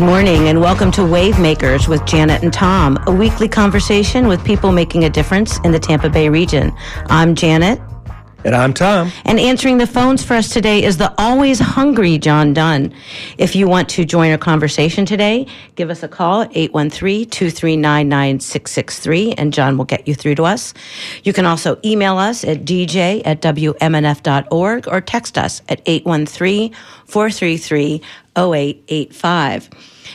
Good morning and welcome to Wavemakers with Janet and Tom, a weekly conversation with people making a difference in the Tampa Bay region. I'm Janet. And I'm Tom. And answering the phones for us today is the always hungry John Dunn. If you want to join our conversation today, give us a call at 813-239-9663 and John will get you through to us. You can also email us at dj at wmnf.org or text us at 813 433 0885.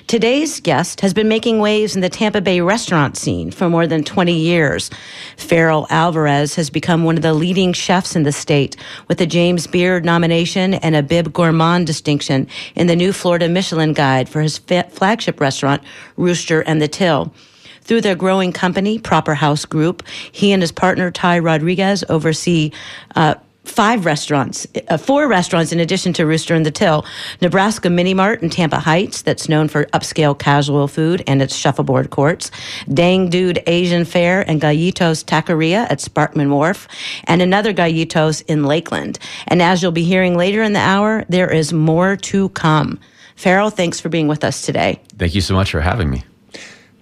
Today's guest has been making waves in the Tampa Bay restaurant scene for more than 20 years. Ferrell Alvarez has become one of the leading chefs in the state with a James Beard nomination and a Bib Gourmand distinction in the new Florida Michelin Guide for his flagship restaurant, Rooster and the Till. Through their growing company, Proper House Group, he and his partner Ty Rodriguez oversee uh, five restaurants, uh, four restaurants in addition to Rooster and the Till. Nebraska Mini Mart in Tampa Heights, that's known for upscale casual food and its shuffleboard courts. Dang Dude Asian Fare and Gallitos Taqueria at Sparkman Wharf, and another Gallitos in Lakeland. And as you'll be hearing later in the hour, there is more to come. Ferrell, thanks for being with us today. Thank you so much for having me.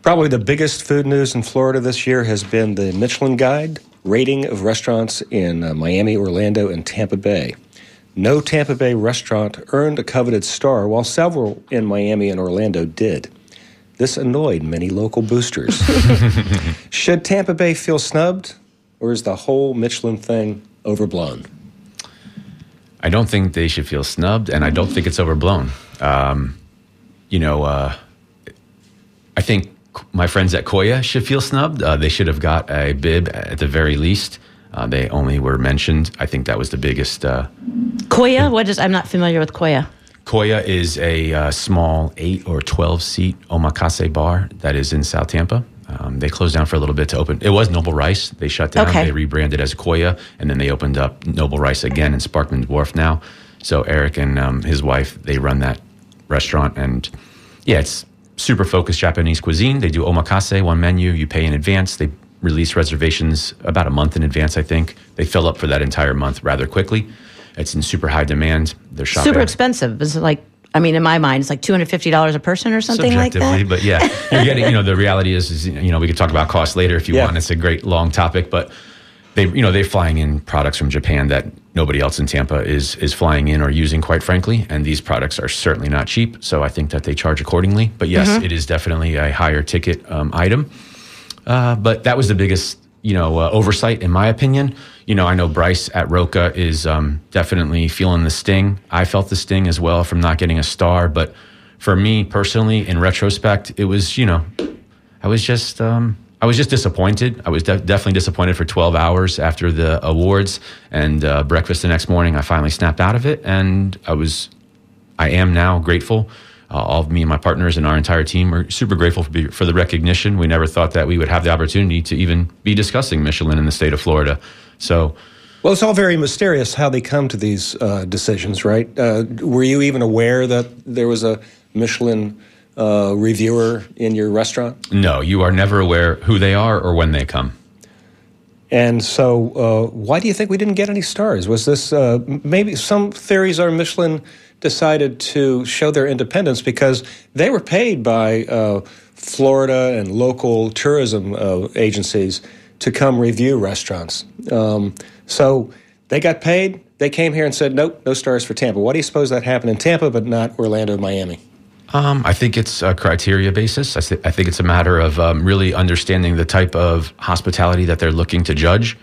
Probably the biggest food news in Florida this year has been the Michelin Guide rating of restaurants in uh, Miami, Orlando, and Tampa Bay. No Tampa Bay restaurant earned a coveted star, while several in Miami and Orlando did. This annoyed many local boosters. Should Tampa Bay feel snubbed, or is the whole Michelin thing overblown? I don't think they should feel snubbed, and I don't think it's overblown. Um, you know, uh, I think my friends at Koya should feel snubbed. Uh, they should have got a bib at the very least. Uh, they only were mentioned. I think that was the biggest. Uh, Koya? What is? I'm not familiar with Koya. Koya is a uh, small eight or twelve seat omakase bar that is in South Tampa. Um, they closed down for a little bit to open. It was Noble Rice. They shut down. Okay. They rebranded as Koya, and then they opened up Noble Rice again in Sparkman Wharf now. So Eric and um, his wife they run that restaurant, and yeah, it's super focused Japanese cuisine. They do omakase, one menu. You pay in advance. They release reservations about a month in advance, I think. They fill up for that entire month rather quickly. It's in super high demand. They're shopping. Super expensive. It's like I mean, in my mind, it's like two hundred fifty dollars a person or something like that. But yeah, you're getting. You know, the reality is, is you know, we could talk about cost later if you yeah. want. It's a great long topic, but they, you know, they're flying in products from Japan that nobody else in Tampa is is flying in or using, quite frankly. And these products are certainly not cheap. So I think that they charge accordingly. But yes, mm-hmm. it is definitely a higher ticket um, item. Uh, but that was the biggest, you know, uh, oversight in my opinion. You know, I know Bryce at Rocca is um, definitely feeling the sting. I felt the sting as well from not getting a star. But for me personally, in retrospect, it was, you know, I was just. Um, I was just disappointed. I was de- definitely disappointed for 12 hours after the awards and uh, breakfast the next morning. I finally snapped out of it, and I was, I am now grateful. Uh, all of me and my partners and our entire team are super grateful for, for, the recognition. We never thought that we would have the opportunity to even be discussing Michelin in the state of Florida. So, well, it's all very mysterious how they come to these uh, decisions, right? Uh, were you even aware that there was a Michelin? Uh, reviewer in your restaurant? No, you are never aware who they are or when they come. And so, uh, why do you think we didn't get any stars? Was this uh, maybe some theories are Michelin decided to show their independence because they were paid by uh, Florida and local tourism uh, agencies to come review restaurants. Um, so they got paid. They came here and said, "Nope, no stars for Tampa." Why do you suppose that happened in Tampa but not Orlando, Miami? Um, I think it's a criteria basis. I, th- I think it's a matter of um, really understanding the type of hospitality that they're looking to judge.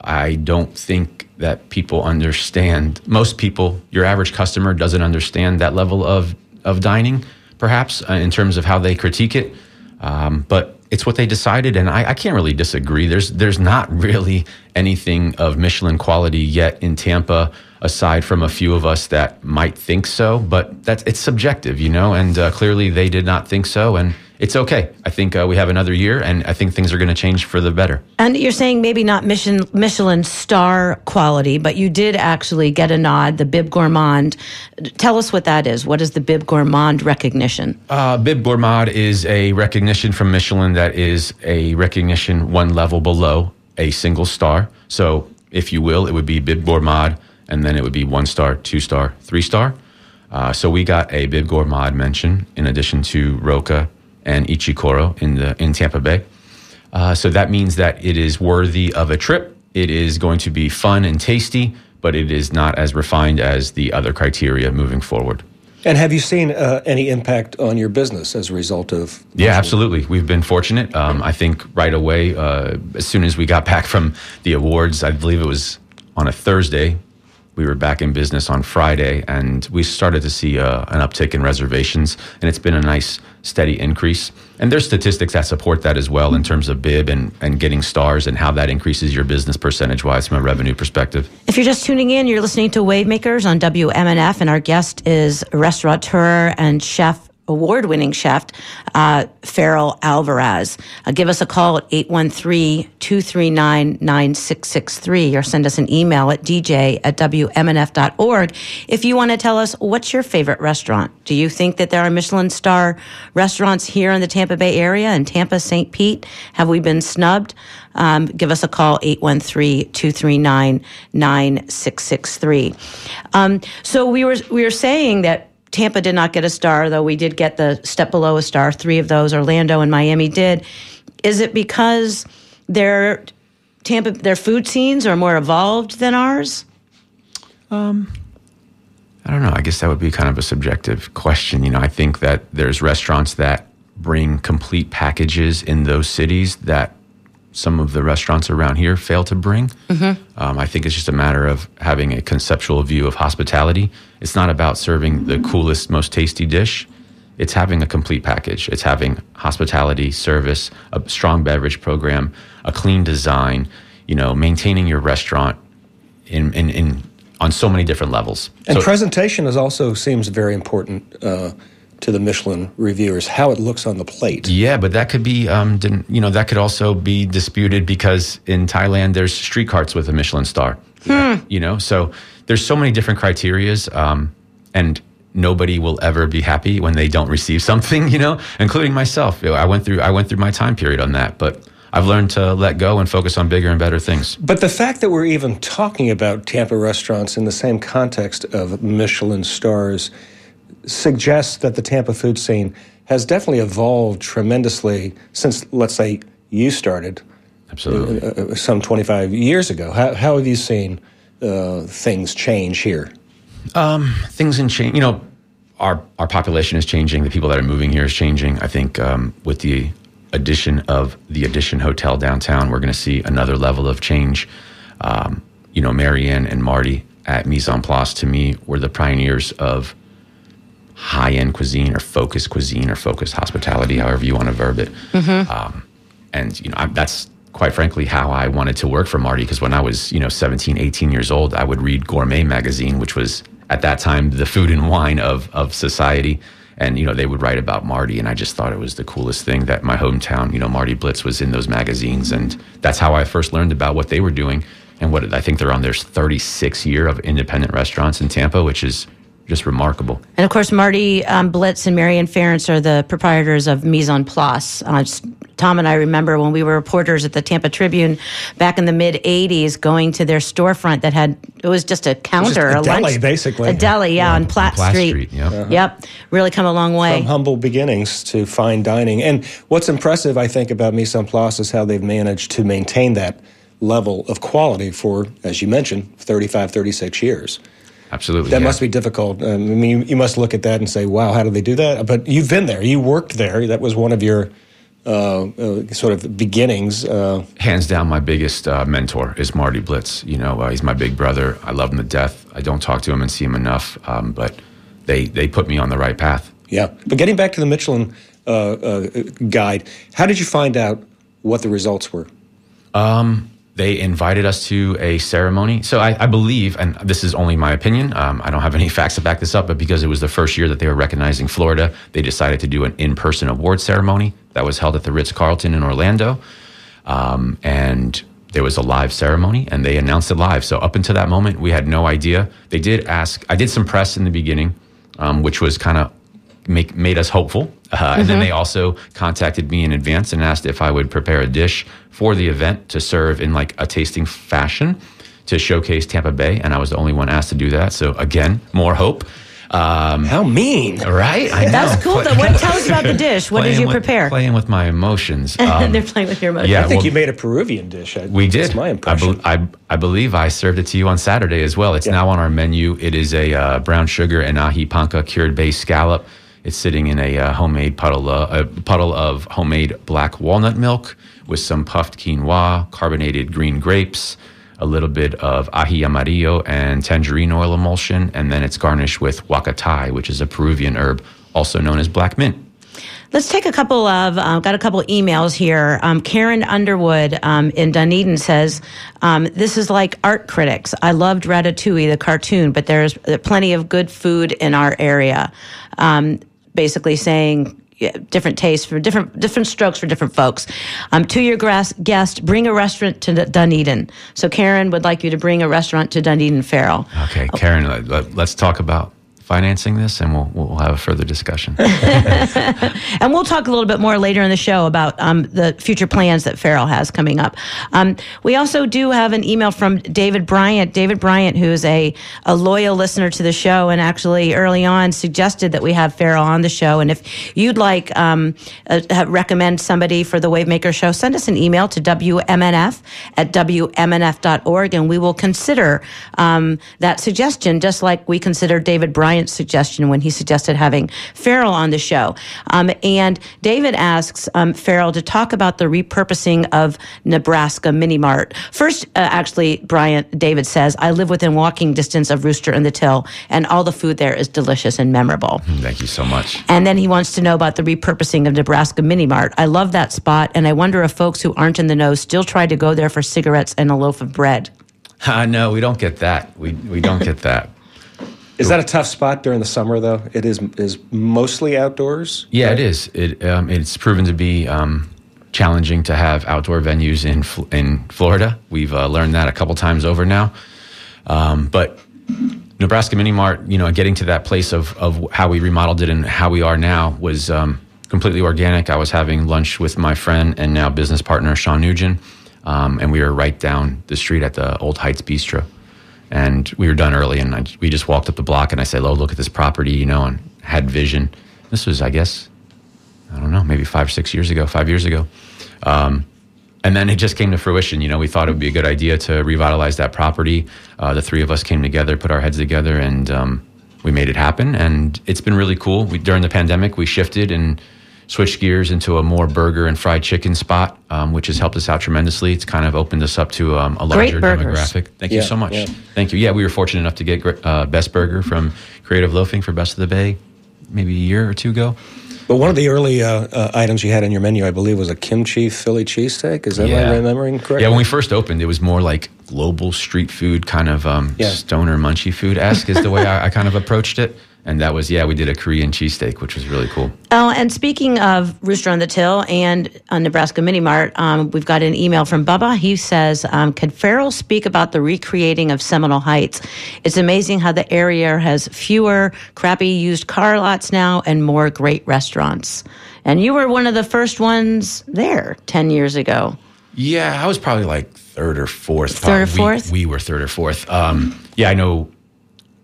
I don't think that people understand. Most people, your average customer, doesn't understand that level of of dining, perhaps uh, in terms of how they critique it. Um, but it's what they decided, and I, I, can't really disagree. There's there's not really anything of Michelin quality yet in Tampa, aside from a few of us that might think so. But that's it's subjective, you know. And uh, clearly, they did not think so, and it's okay. I think uh, we have another year, and I think things are going to change for the better. And you're saying maybe not Michelin, Michelin star quality, but you did actually get a nod, the Bib Gourmand. Tell us what that is. What is the Bib Gourmand recognition? Uh, Bib Gourmand is a recognition from Michelin that is a recognition one level below a single star. So, if you will, it would be Bib Gourmand, and then it would be one star, two star, three star. Uh, so we got a Bib Gourmand mention in addition to Rocca and Ichicoro in the in Tampa Bay. Uh, so that means that it is worthy of a trip. It is going to be fun and tasty, but it is not as refined as the other criteria moving forward. And have you seen uh, any impact on your business as a result of? Yeah, absolutely. We've been fortunate. Um, I think right away, uh, as soon as we got back from the awards, I believe it was on a Thursday, we were back in business on Friday, and we started to see uh, an uptick in reservations, and it's been a nice steady increase. And there's statistics that support that as well in terms of bib and, and getting stars and how that increases your business percentage wise from a revenue perspective. If you're just tuning in, you're listening to Wavemakers on WMNF, and our guest is restaurateur and chef award winning chef, uh, Ferrell Alvarez. Uh, give us a call at 813 239 9663 or send us an email at dj at wmnf.org if you want to tell us what's your favorite restaurant. Do you think that there are Michelin star restaurants here in the Tampa Bay area in Tampa, St. Pete? Have we been snubbed? Um, give us a call 813-239-9663 um, so we were we were saying that Tampa did not get a star, though we did get the step below a star. Three of those, Orlando and Miami, did. Is it because their Tampa their food scenes are more evolved than ours? Um, I don't know. I guess that would be kind of a subjective question. You know, I think that there's restaurants that bring complete packages in those cities that some of the restaurants around here fail to bring. Mm-hmm. Um, I think it's just a matter of having a conceptual view of hospitality. It's not about serving the coolest, most tasty dish. It's having a complete package. It's having hospitality, service, a strong beverage program, a clean design. You know, maintaining your restaurant in in, in on so many different levels. And so, presentation is also seems very important. Uh, to the Michelin reviewers how it looks on the plate. Yeah, but that could be, um, you know, that could also be disputed because in Thailand there's street carts with a Michelin star. Hmm. You know, so there's so many different criterias, um, and nobody will ever be happy when they don't receive something. You know, including myself. I went through I went through my time period on that, but. I've learned to let go and focus on bigger and better things. But the fact that we're even talking about Tampa restaurants in the same context of Michelin stars suggests that the Tampa food scene has definitely evolved tremendously since, let's say, you started. Absolutely. Uh, uh, some 25 years ago. How, how have you seen uh, things change here? Um, things in change. You know, our our population is changing. The people that are moving here is changing. I think um, with the addition of the Edition Hotel downtown, we're going to see another level of change. Um, you know, Maryann and Marty at Mise en Place to me were the pioneers of high end cuisine or focused cuisine or focused hospitality, however you want to verb it. Mm-hmm. Um, and, you know, I, that's quite frankly how I wanted to work for Marty because when I was, you know, 17, 18 years old, I would read Gourmet magazine, which was at that time the food and wine of, of society. And, you know, they would write about Marty. And I just thought it was the coolest thing that my hometown, you know, Marty Blitz was in those magazines. And that's how I first learned about what they were doing. And what I think they're on their 36 year of independent restaurants in Tampa, which is just remarkable. And of course, Marty um, Blitz and Maryann Ferenc are the proprietors of Mise en Place. Uh, Tom and I remember when we were reporters at the Tampa Tribune back in the mid '80s, going to their storefront that had it was just a counter, just a, a, deli, lunch, basically, a deli, yeah, yeah. on Platt, Platt Street. Street yep. Uh-huh. yep, really come a long way from humble beginnings to fine dining. And what's impressive, I think, about Mise en Place is how they've managed to maintain that level of quality for, as you mentioned, 35, 36 years. Absolutely. That yeah. must be difficult. Um, I mean, you, you, must look at that and say, wow, how do they do that? But you've been there, you worked there. That was one of your uh, uh, sort of beginnings. Uh. Hands down, my biggest uh, mentor is Marty Blitz. You know, uh, he's my big brother. I love him to death. I don't talk to him and see him enough, um, but they, they put me on the right path. Yeah. But getting back to the Michelin uh, guide, how did you find out what the results were? Um, they invited us to a ceremony. So I, I believe, and this is only my opinion, um, I don't have any facts to back this up, but because it was the first year that they were recognizing Florida, they decided to do an in person award ceremony that was held at the Ritz Carlton in Orlando. Um, and there was a live ceremony and they announced it live. So up until that moment, we had no idea. They did ask, I did some press in the beginning, um, which was kind of make made us hopeful. Uh, mm-hmm. And then mm-hmm. they also contacted me in advance and asked if I would prepare a dish for the event to serve in like a tasting fashion to showcase Tampa Bay. And I was the only one asked to do that. So again, more hope. Um, How mean, right? I know. That's cool. Though. What tell us about the dish? What did you with, prepare? Playing with my emotions. Um, They're playing with your emotions. Yeah, I think well, you made a Peruvian dish. I, we did. That's my impression. I, be, I, I, believe I served it to you on Saturday as well. It's yeah. now on our menu. It is a uh, brown sugar and ají panca cured base scallop. It's sitting in a uh, homemade puddle, uh, a puddle of homemade black walnut milk with some puffed quinoa, carbonated green grapes, a little bit of ají amarillo and tangerine oil emulsion, and then it's garnished with huacatay, which is a Peruvian herb also known as black mint. Let's take a couple of, uh, got a couple emails here. Um, Karen Underwood um, in Dunedin says, um, This is like art critics. I loved Ratatouille, the cartoon, but there's plenty of good food in our area. Basically saying, different tastes for different different strokes for different folks. Um, to your guest, bring a restaurant to Dunedin. So Karen would like you to bring a restaurant to Dunedin Ferrell. Okay, Karen, let, us talk about financing this, and we'll we'll have a further discussion. and we'll talk a little bit more later in the show about um, the future plans that Ferrell has coming up. Um, we also do have an email from David Bryant. David Bryant, who is a, a loyal listener to the show, and actually early on suggested that we have Ferrell on the show. And if you'd like um, uh, recommend somebody for the Wavemaker show, send us an email to WMNF at WMNF.org, and we will consider um, that suggestion, just like we considered David Bryant suggestion when he suggested having Ferrell on the show. Um, and David asks um, Ferrell to talk about the repurposing of Nebraska Mini Mart. First, uh, actually, Bryant, David says, I live within walking distance of Rooster and the Till, and all the food there is delicious and memorable. Thank you so much. And then he wants to know about the repurposing of Nebraska Mini Mart. I love that spot, and I wonder if folks who aren't in the know still try to go there for cigarettes and a loaf of bread. Uh, no, we don't get that. We, we don't get that. Is that a tough spot during the summer, though? It is is mostly outdoors. Yeah, right? it is. It um, it's proven to be um, challenging to have outdoor venues in in Florida. We've uh, learned that a couple times over now. Um, but Nebraska Mini Mart, you know, getting to that place of of how we remodeled it and how we are now was um, completely organic. I was having lunch with my friend and now business partner Sean Nugent, um, and we were right down the street at the Old Heights Bistro and we were done early and I, we just walked up the block and I said, oh, look at this property, you know, and had vision. This was, I guess, I don't know, maybe five or six years ago, five years ago. Um, and then it just came to fruition. You know, we thought it would be a good idea to revitalize that property. Uh, the three of us came together, put our heads together, and um, we made it happen. And it's been really cool. We, during the pandemic, we shifted and switched gears into a more burger and fried chicken spot, um, which has helped us out tremendously. It's kind of opened us up to um, a larger demographic. Thank yeah, you so much. Yeah. Thank you. Yeah, we were fortunate enough to get uh, Best Burger from Creative Loafing for Best of the Bay maybe a year or two ago. But one of the early uh, uh, items you had in your menu, I believe, was a kimchi Philly cheesesteak. Is that yeah. am I remembering correctly? Yeah, when we first opened, it was more like global street food, kind of um, yeah. stoner munchy food esque, is the way I, I kind of approached it. And that was, yeah, we did a Korean cheesesteak, which was really cool. Oh, and speaking of Rooster on the Till and Nebraska Mini Mart, um, we've got an email from Bubba. He says, um, Could Ferrell speak about the recreating of Seminole Heights? It's amazing how the area has fewer crappy used car lots now and more great restaurants. And you were one of the first ones there 10 years ago. Yeah, I was probably like third or fourth. Third or fourth? We, we were third or fourth. Um, yeah, I know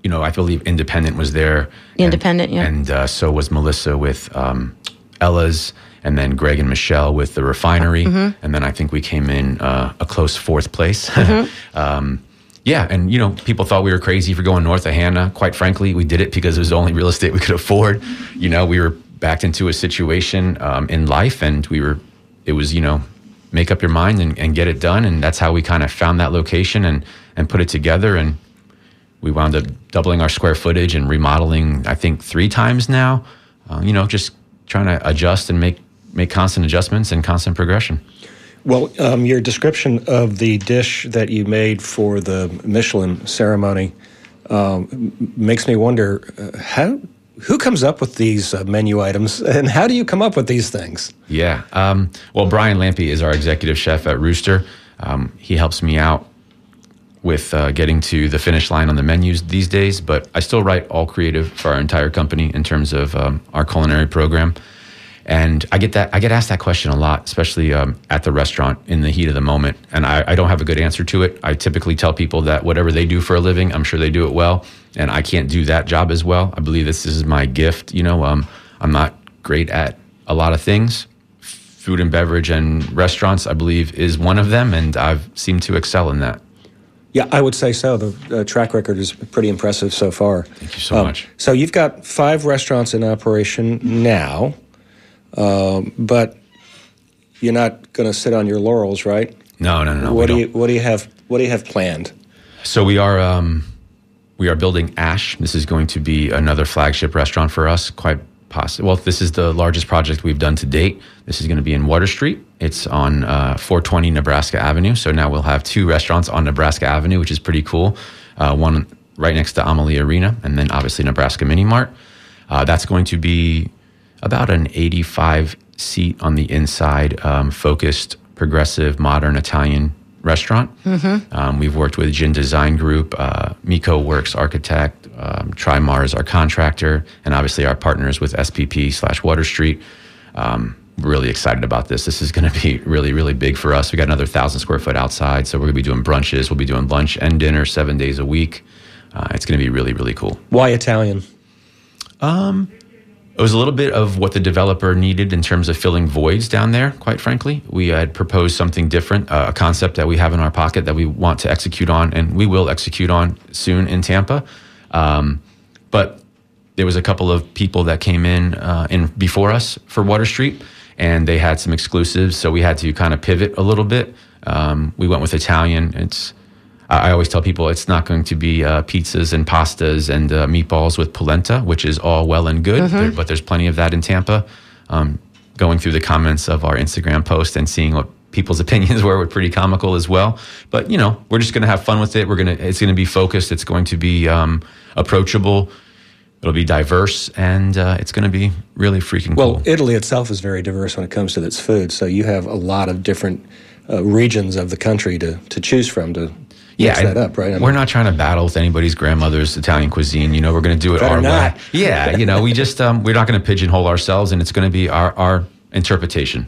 you know, I believe Independent was there. Independent, and, yeah. And uh, so was Melissa with um, Ella's, and then Greg and Michelle with the refinery. Mm-hmm. And then I think we came in uh, a close fourth place. Mm-hmm. um, yeah, and you know, people thought we were crazy for going north of Hanna. Quite frankly, we did it because it was the only real estate we could afford. You know, we were backed into a situation um, in life, and we were. It was you know, make up your mind and, and get it done, and that's how we kind of found that location and and put it together. And we wound up doubling our square footage and remodeling, I think, three times now. Uh, you know, just trying to adjust and make make constant adjustments and constant progression. Well, um, your description of the dish that you made for the Michelin ceremony um, makes me wonder uh, how who comes up with these uh, menu items and how do you come up with these things? Yeah. Um, well, Brian Lampe is our executive chef at Rooster. Um, he helps me out with uh, getting to the finish line on the menus these days, but I still write all creative for our entire company in terms of um, our culinary program. And I get that I get asked that question a lot, especially um, at the restaurant in the heat of the moment. And I, I, don't have a good answer to it. I typically tell people that whatever they do for a living, I'm sure they do it well, and I can't do that job as well. I believe this is my gift. You know, um, I'm not great at a lot of things. Food and beverage and restaurants, I believe, is one of them, and I've seemed to excel in that. Yeah, I would say so. The uh, track record is pretty impressive so far. Thank you so um, much. So you've got five restaurants in operation now, um, but you're not going to sit on your laurels, right? No, no, no. no what do you What do you have What do you have planned? So we are um, we are building Ash. This is going to be another flagship restaurant for us. Quite possible. Well, this is the largest project we've done to date. This is going to be in Water Street. It's on uh, 420 Nebraska Avenue. So now we'll have two restaurants on Nebraska Avenue, which is pretty cool. Uh, one right next to Amalie Arena, and then obviously Nebraska Mini Mart. Uh, that's going to be about an 85 seat on the inside, um, focused, progressive, modern Italian restaurant. Mm-hmm. Um, we've worked with Gin Design Group, uh, Miko Works Architect, um, Trimar is our contractor, and obviously our partners with SPP slash Water Street. Um, really excited about this. This is going to be really, really big for us. We got another thousand square foot outside, so we're going to be doing brunches. We'll be doing lunch and dinner seven days a week. Uh, it's going to be really, really cool. Why Italian? Um, it was a little bit of what the developer needed in terms of filling voids down there, quite frankly. We had proposed something different, uh, a concept that we have in our pocket that we want to execute on, and we will execute on soon in Tampa. Um, but there was a couple of people that came in, uh, in before us for Water Street, and they had some exclusives, so we had to kind of pivot a little bit. Um, we went with Italian. It's I always tell people it's not going to be uh, pizzas and pastas and uh, meatballs with polenta, which is all well and good, mm-hmm. there, but there's plenty of that in Tampa. Um, going through the comments of our Instagram post and seeing what people's opinions were were pretty comical as well. But you know, we're just going to have fun with it. We're gonna it's going to be focused. It's going to be um, approachable. It'll be diverse, and uh, it's going to be really freaking well, cool. Well, Italy itself is very diverse when it comes to its food. So you have a lot of different uh, regions of the country to to choose from to yeah, that up, right? I mean, we're not trying to battle with anybody's grandmother's Italian cuisine. You know, we're going to do it our not. way. Yeah, you know, we just um, we're not going to pigeonhole ourselves, and it's going to be our our interpretation.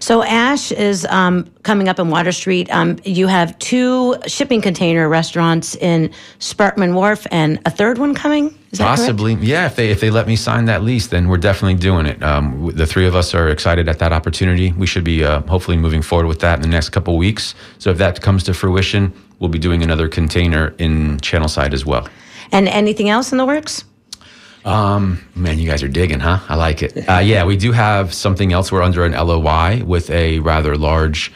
So Ash is um, coming up in Water Street. Um, you have two shipping container restaurants in Sparkman Wharf, and a third one coming. Possibly, correct? yeah. If they if they let me sign that lease, then we're definitely doing it. Um, the three of us are excited at that opportunity. We should be uh, hopefully moving forward with that in the next couple weeks. So if that comes to fruition, we'll be doing another container in Channelside as well. And anything else in the works? Um, man, you guys are digging, huh? I like it. Uh, yeah, we do have something else. We're under an LOI with a rather large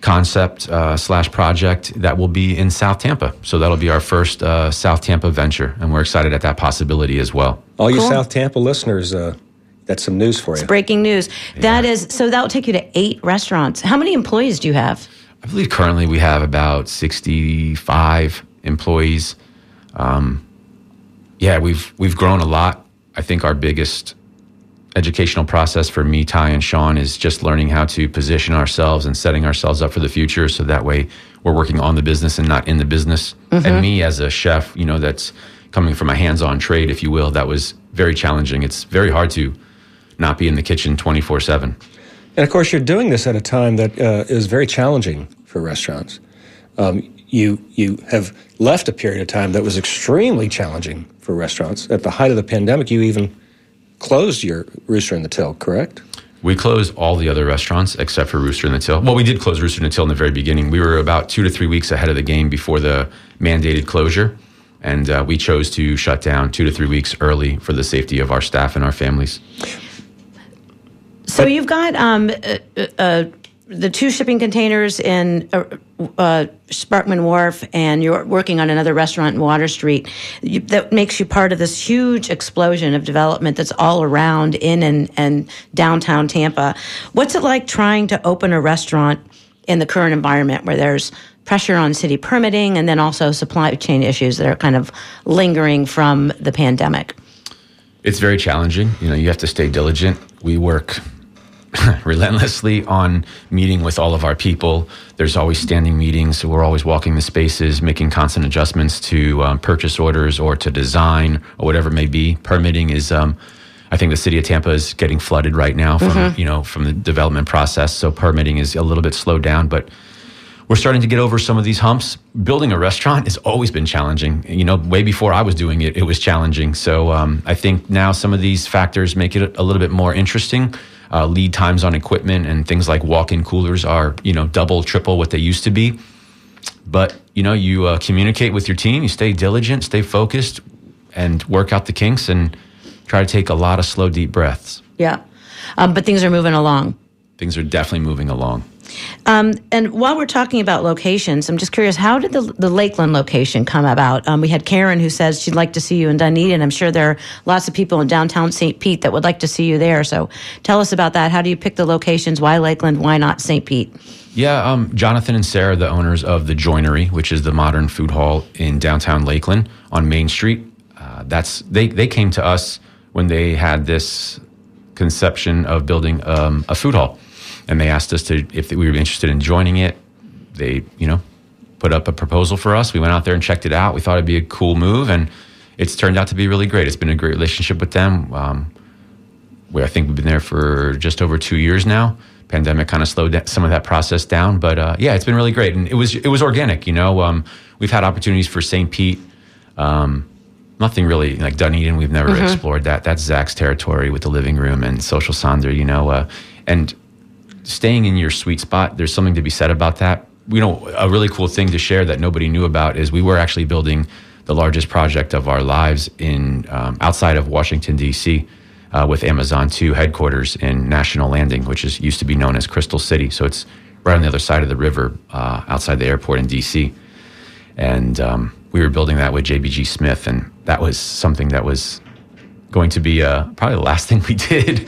concept uh, slash project that will be in South Tampa. So that'll be our first uh, South Tampa venture, and we're excited at that possibility as well. All you South Tampa listeners, uh, that's some news for you. It's breaking news. Yeah. That is so that will take you to eight restaurants. How many employees do you have? I believe currently we have about sixty-five employees. Um, yeah, we've we've grown a lot. I think our biggest educational process for me, Ty, and Sean is just learning how to position ourselves and setting ourselves up for the future. So that way, we're working on the business and not in the business. Mm-hmm. And me as a chef, you know, that's coming from a hands-on trade, if you will, that was very challenging. It's very hard to not be in the kitchen twenty four seven. And of course, you're doing this at a time that uh, is very challenging for restaurants. Um, you you have left a period of time that was extremely challenging for restaurants. At the height of the pandemic, you even closed your Rooster and the Till, correct? We closed all the other restaurants except for Rooster and the Till. Well, we did close Rooster and the Till in the very beginning. We were about two to three weeks ahead of the game before the mandated closure, and uh, we chose to shut down two to three weeks early for the safety of our staff and our families. So but, you've got um, uh, uh, the two shipping containers in uh, uh, Sparkman Wharf, and you're working on another restaurant in Water Street. You, that makes you part of this huge explosion of development that's all around in and, and downtown Tampa. What's it like trying to open a restaurant in the current environment where there's pressure on city permitting and then also supply chain issues that are kind of lingering from the pandemic? It's very challenging. You know, you have to stay diligent. We work relentlessly on meeting with all of our people. There's always standing meetings. So we're always walking the spaces, making constant adjustments to um, purchase orders or to design or whatever it may be. Permitting is um, I think the city of Tampa is getting flooded right now from mm-hmm. you know from the development process, so permitting is a little bit slowed down, but we're starting to get over some of these humps. Building a restaurant has always been challenging. You know, way before I was doing it, it was challenging. So um, I think now some of these factors make it a little bit more interesting. Uh, lead times on equipment and things like walk-in coolers are you know double, triple what they used to be. But you know, you uh, communicate with your team, you stay diligent, stay focused, and work out the kinks, and try to take a lot of slow, deep breaths. Yeah, um, but things are moving along. Things are definitely moving along. Um, and while we're talking about locations, I'm just curious, how did the, the Lakeland location come about? Um, we had Karen who says she'd like to see you in Dunedin. I'm sure there are lots of people in downtown St. Pete that would like to see you there. So tell us about that. How do you pick the locations? Why Lakeland? Why not St. Pete? Yeah, um, Jonathan and Sarah, the owners of the Joinery, which is the modern food hall in downtown Lakeland on Main Street. Uh, that's they they came to us when they had this conception of building um, a food hall and they asked us to if we were interested in joining it. They, you know, put up a proposal for us. We went out there and checked it out. We thought it'd be a cool move, and it's turned out to be really great. It's been a great relationship with them. Um, I think we've been there for just over two years now. Pandemic kind of slowed some of that process down, but uh, yeah, it's been really great, and it was it was organic. You know, um, we've had opportunities for St. Pete. Um, nothing really like Dunedin. We've never mm-hmm. explored that. That's Zach's territory with the living room and social sonder. You know, uh, and staying in your sweet spot, there's something to be said about that. You know, a really cool thing to share that nobody knew about is we were actually building the largest project of our lives in um, outside of Washington D.C. Uh, with Amazon 2 headquarters in National Landing, which is used to be known as Crystal City. So it's right on the other side of the river, uh, outside the airport in D.C. And um, we were building that with JBG Smith, and that was something that was going to be uh, probably the last thing we did.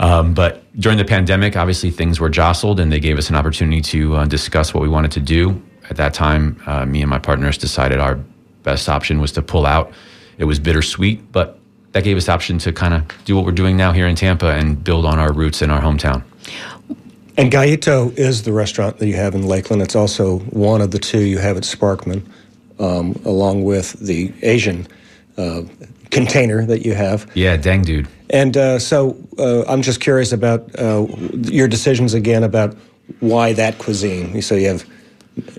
um, but during the pandemic, obviously things were jostled, and they gave us an opportunity to uh, discuss what we wanted to do. At that time, uh, me and my partners decided our best option was to pull out. It was bittersweet, but that gave us the option to kind of do what we're doing now here in Tampa and build on our roots in our hometown. And Gallito is the restaurant that you have in Lakeland. It's also one of the two you have at Sparkman, um, along with the Asian uh, container that you have. Yeah, dang dude. And uh, so uh, I'm just curious about uh, your decisions again about why that cuisine. So you have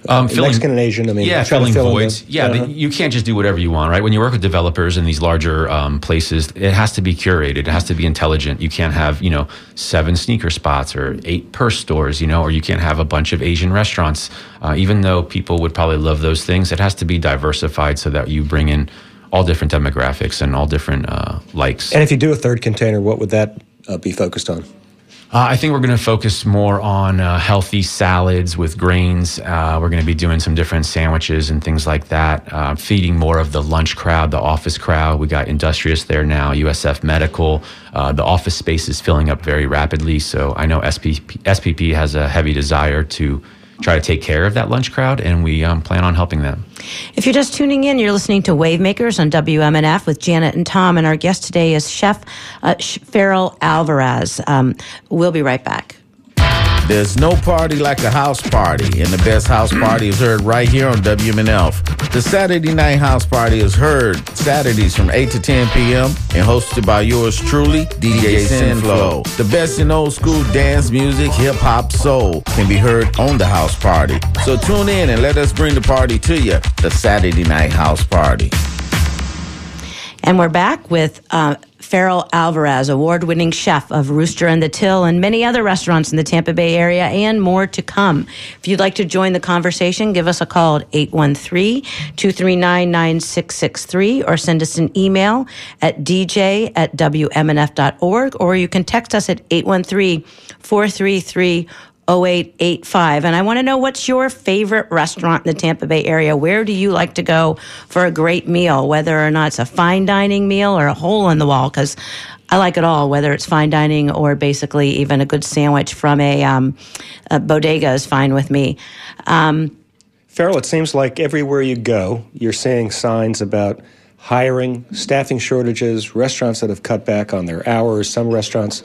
um, filling, Mexican and Asian. I mean, yeah, filling fill voids. The, yeah, uh-huh. you can't just do whatever you want, right? When you work with developers in these larger um, places, it has to be curated. It has to be intelligent. You can't have you know seven sneaker spots or eight purse stores, you know, or you can't have a bunch of Asian restaurants. Uh, even though people would probably love those things, it has to be diversified so that you bring in all different demographics and all different uh, likes. And if you do a third container, what would that uh, be focused on? Uh, I think we're going to focus more on uh, healthy salads with grains. Uh, we're going to be doing some different sandwiches and things like that, uh, feeding more of the lunch crowd, the office crowd. We got Industrious there now, USF Medical. Uh, the office space is filling up very rapidly. So I know SPP, SPP has a heavy desire to try to take care of that lunch crowd, and we um, plan on helping them. If you're just tuning in, you're listening to Wavemakers on WMNF with Janet and Tom, and our guest today is Chef uh, Ferrell Alvarez. Um, we'll be right back. There's no party like a house party, and the best house party is heard right here on WMNF. The Saturday Night House Party is heard Saturdays from 8 to 10 p.m. and hosted by yours truly, DJ Sinflow. The best in old school dance music, hip hop, soul can be heard on the house party. So tune in and let us bring the party to you. The Saturday Night House Party. And we're back with uh, Ferrell Alvarez, award winning chef of Rooster and the Till and many other restaurants in the Tampa Bay area and more to come. If you'd like to join the conversation, give us a call at 813 239 9663 or send us an email at dj at wmnf.org or you can text us at 813 433 0885. And I want to know what's your favorite restaurant in the Tampa Bay area? Where do you like to go for a great meal, whether or not it's a fine dining meal or a hole in the wall? Because I like it all, whether it's fine dining or basically even a good sandwich from a, um, a bodega is fine with me. Um, Ferrell, it seems like everywhere you go, you're seeing signs about hiring, staffing shortages, restaurants that have cut back on their hours, some restaurants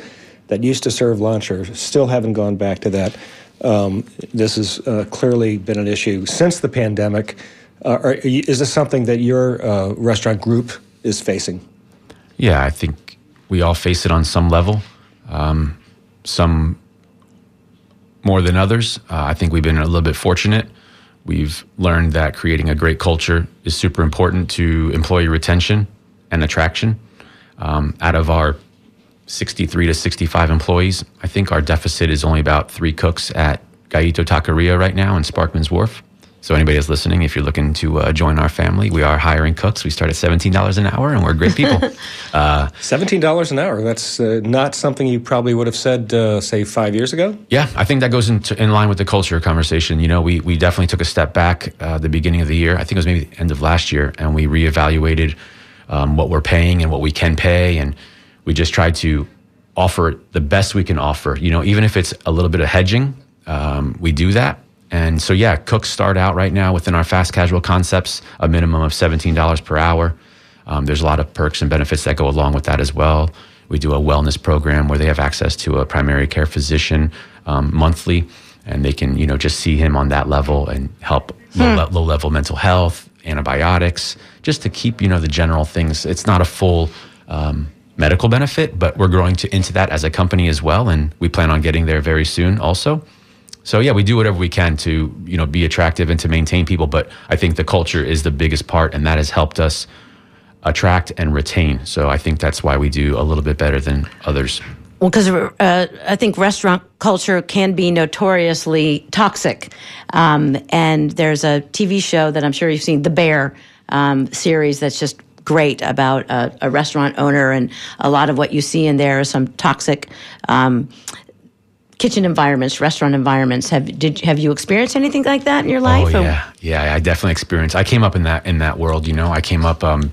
that used to serve lunch or still haven't gone back to that. Um, this has uh, clearly been an issue since the pandemic. Uh, are, is this something that your uh, restaurant group is facing? Yeah, I think We all face it on some level, um, some more than others. Uh, I think we've been a little bit fortunate. We've learned that creating a great culture is super important to employee retention and attraction. Um, out of our 63 to 65 employees, I think our deficit is only about three cooks at Gallito Taqueria right now in Sparkman's Wharf. So anybody that's listening, if you're looking to uh, join our family, we are hiring cooks. We start at seventeen dollars an hour, and we're great people. uh, seventeen dollars an hour. That's uh, not something you probably would have said, uh, say, five years ago. Yeah, I think that goes into, in line with the culture conversation. You know, we we definitely took a step back uh, the beginning of the year. I think it was maybe the end of last year, and we reevaluated um, what we're paying and what we can pay, and we just try to offer the best we can offer. You know, even if it's a little bit of hedging, um, we do that and so, yeah, cooks start out right now within our fast casual concepts, a minimum of $17 per hour. Um, there's a lot of perks and benefits that go along with that as well. We do a wellness program where they have access to a primary care physician um, monthly, and they can, you know, just see him on that level and help hmm. low, low, level mental health, antibiotics, just to keep, you know, the general things. It's not a full um, medical benefit, but we're growing to, into that as a company as well, and we plan on getting there very soon also. So yeah, we do whatever we can to you know be attractive and to maintain people. But I think the culture is the biggest part, and that has helped us attract and retain. So I think that's why we do a little bit better than others. Well, because uh, I think restaurant culture can be notoriously toxic. Um, and there's a TV show that I'm sure you've seen, The Bear um, series, that's just great about a, a, restaurant owner. And a lot of what you see in there is some toxic um, kitchen environments, restaurant environments. Have did have you experienced anything like that in your life? Oh yeah, or? yeah, I definitely experienced. I came up in that in that world. You know, I came up. Um,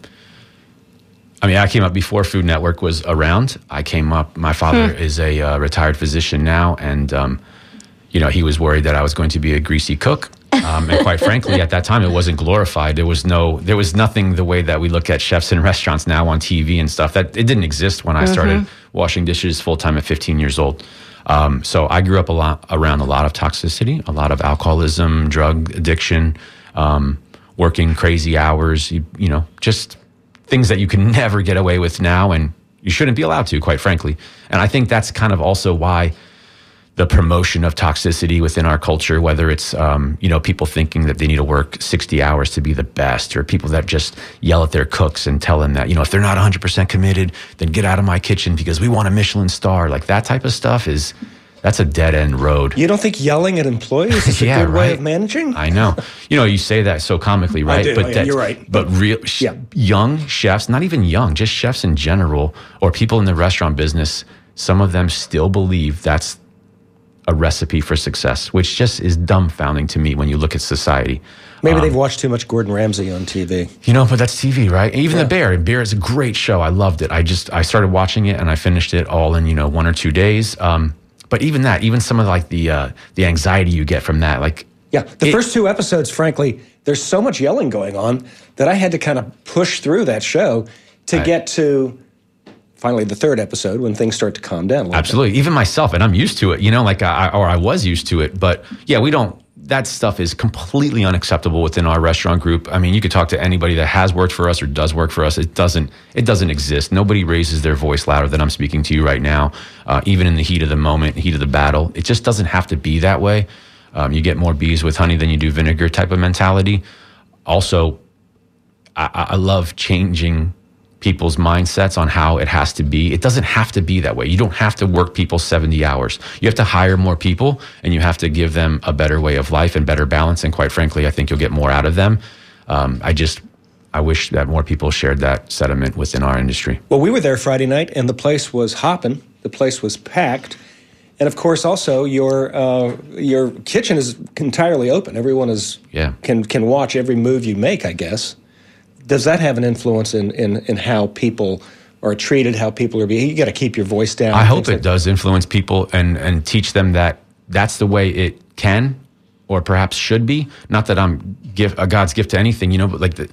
I mean, I came up before Food Network was around. I came up. My father hmm. is a uh, retired physician now, and um, you know, he was worried that I was going to be a greasy cook. Um, and quite frankly, at that time, it wasn't glorified. There was no, there was nothing the way that we look at chefs in restaurants now on TV and stuff. That it didn't exist when I mm-hmm. started washing dishes full time at 15 years old. Um, so I grew up a lot around a lot of toxicity, a lot of alcoholism, drug addiction, um, working crazy hours. You, you know, just things that you can never get away with now, and you shouldn't be allowed to, quite frankly. And I think that's kind of also why the promotion of toxicity within our culture, whether it's um, you know people thinking that they need to work 60 hours to be the best, or people that just yell at their cooks and tell them that you know if they're not 100% committed, then get out of my kitchen because we want a Michelin star. Like that type of stuff is that's a dead end road. You don't think yelling at employees is yeah, a good right. way of managing? I know. You know, you say that so comically, right? Do, but yeah, you're right. But, but real yeah. young chefs, not even young, just chefs in general, or people in the restaurant business, some of them still believe that's a recipe for success, which just is dumbfounding to me when you look at society. Maybe um, they've watched too much Gordon Ramsay on TV. You know, but that's TV, right? Even yeah. The Bear. Bear is a great show. I loved it. I just I started watching it and I finished it all in you know one or two days. Um, but even that, even some of like the uh, the anxiety you get from that, like yeah, the it, first two episodes, frankly, there's so much yelling going on that I had to kind of push through that show to I, get to finally the third episode when things start to calm down. Absolutely. Bit. Even myself, and I'm used to it, you know, like I, or I was used to it. But yeah, we don't, that stuff is completely unacceptable within our restaurant group. I mean, you could talk to anybody that has worked for us or does work for us. It doesn't, it doesn't exist. Nobody raises their voice louder than I'm speaking to you right now, uh, even in the heat of the moment, heat of the battle. It just doesn't have to be that way. Um, you get more bees with honey than you do vinegar type of mentality. Also, I, I love changing people's mindsets on how it has to be. It doesn't have to be that way. You don't have to work people 70 hours. You have to hire more people and you have to give them a better way of life and better balance. And quite frankly, I think you'll get more out of them. Um, I just, I wish that more people shared that sentiment within our industry. Well, we were there Friday night and the place was hopping. The place was packed. And of course, also your uh, your kitchen is entirely open. Everyone is yeah. can can watch every move you make. I guess does that have an influence in, in, in how people are treated, how people are being? You got to keep your voice down. I hope it like does influence people and, and teach them that that's the way it can or perhaps should be. Not that I'm give, a God's gift to anything, you know, but like the,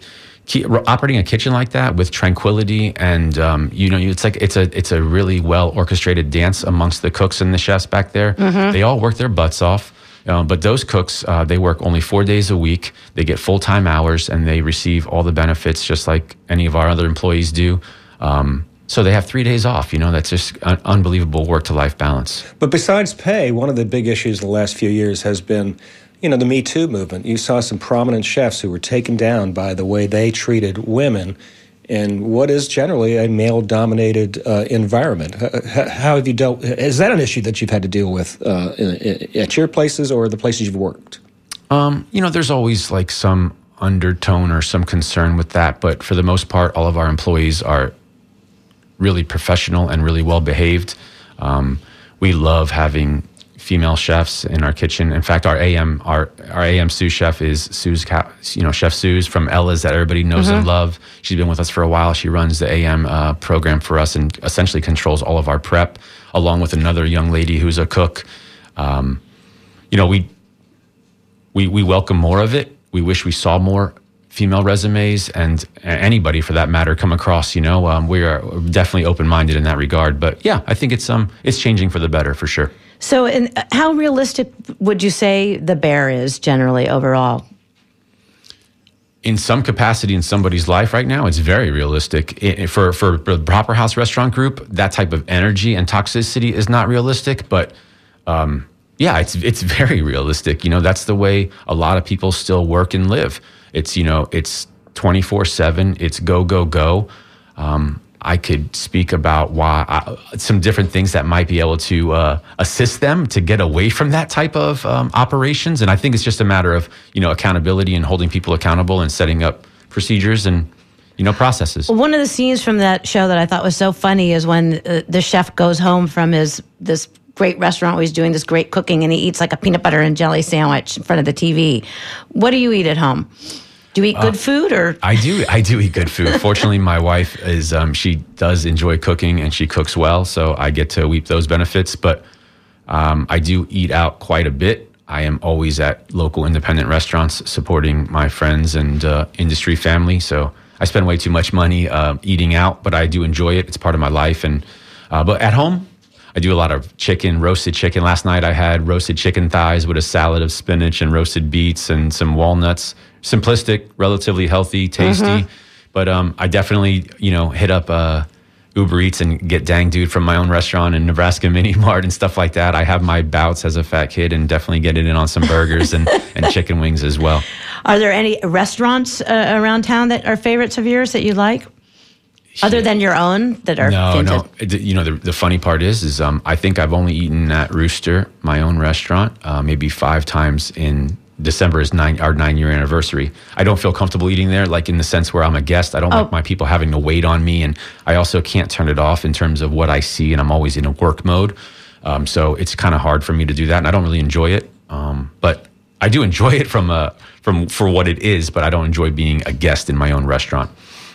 operating a kitchen like that with tranquility and um, you know it's like it's a it's a really well orchestrated dance amongst the cooks and the chefs back there. Mm-hmm. They all work their butts off. Um, but those cooks, uh, they work only four days a week. They get full time hours and they receive all the benefits just like any of our other employees do. Um, so they have three days off. You know, that's just un- unbelievable work to life balance. But besides pay, one of the big issues in the last few years has been, you know, the Me Too movement. You saw some prominent chefs who were taken down by the way they treated women in what is generally a male dominated uh, environment. How have you dealt? Is that an issue that you've had to deal with uh, at your places or the places you've worked? Um, you know, there's always like some undertone or some concern with that, but for the most part, all of our employees are really professional and really well behaved. Um, we love having female chefs in our kitchen. In fact, our AM our our AM sous chef is Sue's, you know, Chef Sue's from Ella's that everybody knows mm-hmm. and love. She's been with us for a while. She runs the AM uh, program for us and essentially controls all of our prep, along with another young lady who's a cook. Um, you know, we we we welcome more of it. We wish we saw more female resumes and anybody for that matter come across. You know, um, we are definitely open minded in that regard. But yeah, I think it's um it's changing for the better for sure. So, in, how realistic would you say the bear is generally overall? in some capacity in somebody's life right now, it's very realistic. It, for for the Proper House Restaurant Group, that type of energy and toxicity is not realistic. But um, yeah, it's it's very realistic. You know, that's the way a lot of people still work and live. It's you know, it's twenty four seven. It's go go go. Um, I could speak about why I, some different things that might be able to uh, assist them to get away from that type of um, operations. And I think it's just a matter of you know accountability and holding people accountable and setting up procedures and you know processes. One of the scenes from that show that I thought was so funny is when uh, the chef goes home from his this great restaurant where he's doing this great cooking and he eats like a peanut butter and jelly sandwich in front of the TV. What do you eat at home? Do you eat good uh, food or? I do. I do eat good food. Fortunately, my wife is um, she does enjoy cooking and she cooks well, so I get to reap those benefits. But um, I do eat out quite a bit. I am always at local independent restaurants supporting my friends and uh, industry family. So I spend way too much money uh, eating out, but I do enjoy it. It's part of my life. And uh, but at home, I do a lot of chicken, roasted chicken. Last night I had roasted chicken thighs with a salad of spinach and roasted beets and some walnuts simplistic, relatively healthy, tasty. Mm-hmm. But um, I definitely, you know, hit up uh, Uber Eats and get dang dude from my own restaurant in Nebraska Mini Mart and stuff like that. I have my bouts as a fat kid and definitely get it in on some burgers and, and chicken wings as well. Are there any restaurants uh, around town that are favorites of yours that you like? Other than your own that are no, no. You know, the, the funny part is, is um, I think I've only eaten at Rooster, my own restaurant, uh, maybe five times in December is nine our nine year anniversary. I don't feel comfortable eating there, like in the sense where I'm a guest. I don't oh. like my people having to wait on me, and I also can't turn it off in terms of what I see, and I'm always in a work mode. Um, so it's kind of hard for me to do that, and I don't really enjoy it. Um, but I do enjoy it from a from for what it is, but I don't enjoy being a guest in my own restaurant.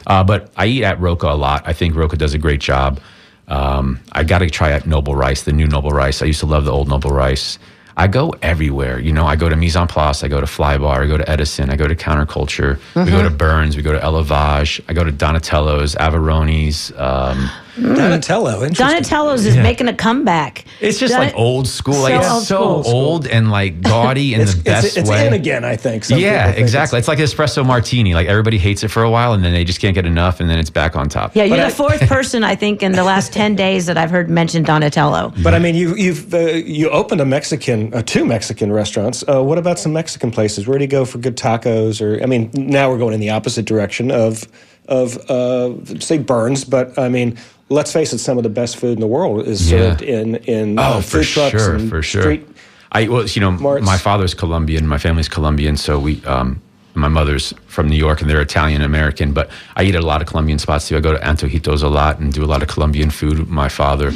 Uh, but I eat at Rocca a lot. I think Rocca does a great job. Um, I got to try at Noble Rice, the new Noble Rice. I used to love the old Noble Rice. I go everywhere. You know, I go to Mise en Place, I go to Flybar, I go to Edison, I go to Counterculture, mm-hmm. we go to mm-hmm. Bern's, we go to Elevage, I go to Donatello's, Averoni's. Um, Mm. Donatello, Donatello's is yeah. making a comeback. It's just Don- like old school. So like it's old so school. old and like gaudy in the best it's, it's way. in again, I think. Some yeah, exactly. It's, it's, like espresso martini. Like everybody hates it for a while, and then they just can't get enough, and then it's back on top. Yeah, you're but the I, fourth person I think in the last ten days that I've heard mention Donatello. But I mean, you you've uh, you opened a Mexican, uh, two Mexican restaurants. Uh, what about some Mexican places? Where do you go for good tacos? Or I mean, now we're going in the opposite direction of of uh, say Bern's, but I mean, let's face it, some of the best food in the world is served yeah. in in oh, uh, food trucks sure, and for sure. street. I well, you know, marts. my father's Colombian, my family's Colombian, so we. Um, my mother's from New York and they're Italian American, but I eat at a lot of Colombian spots too. I go to Antojitos a lot and do a lot of Colombian food with my father.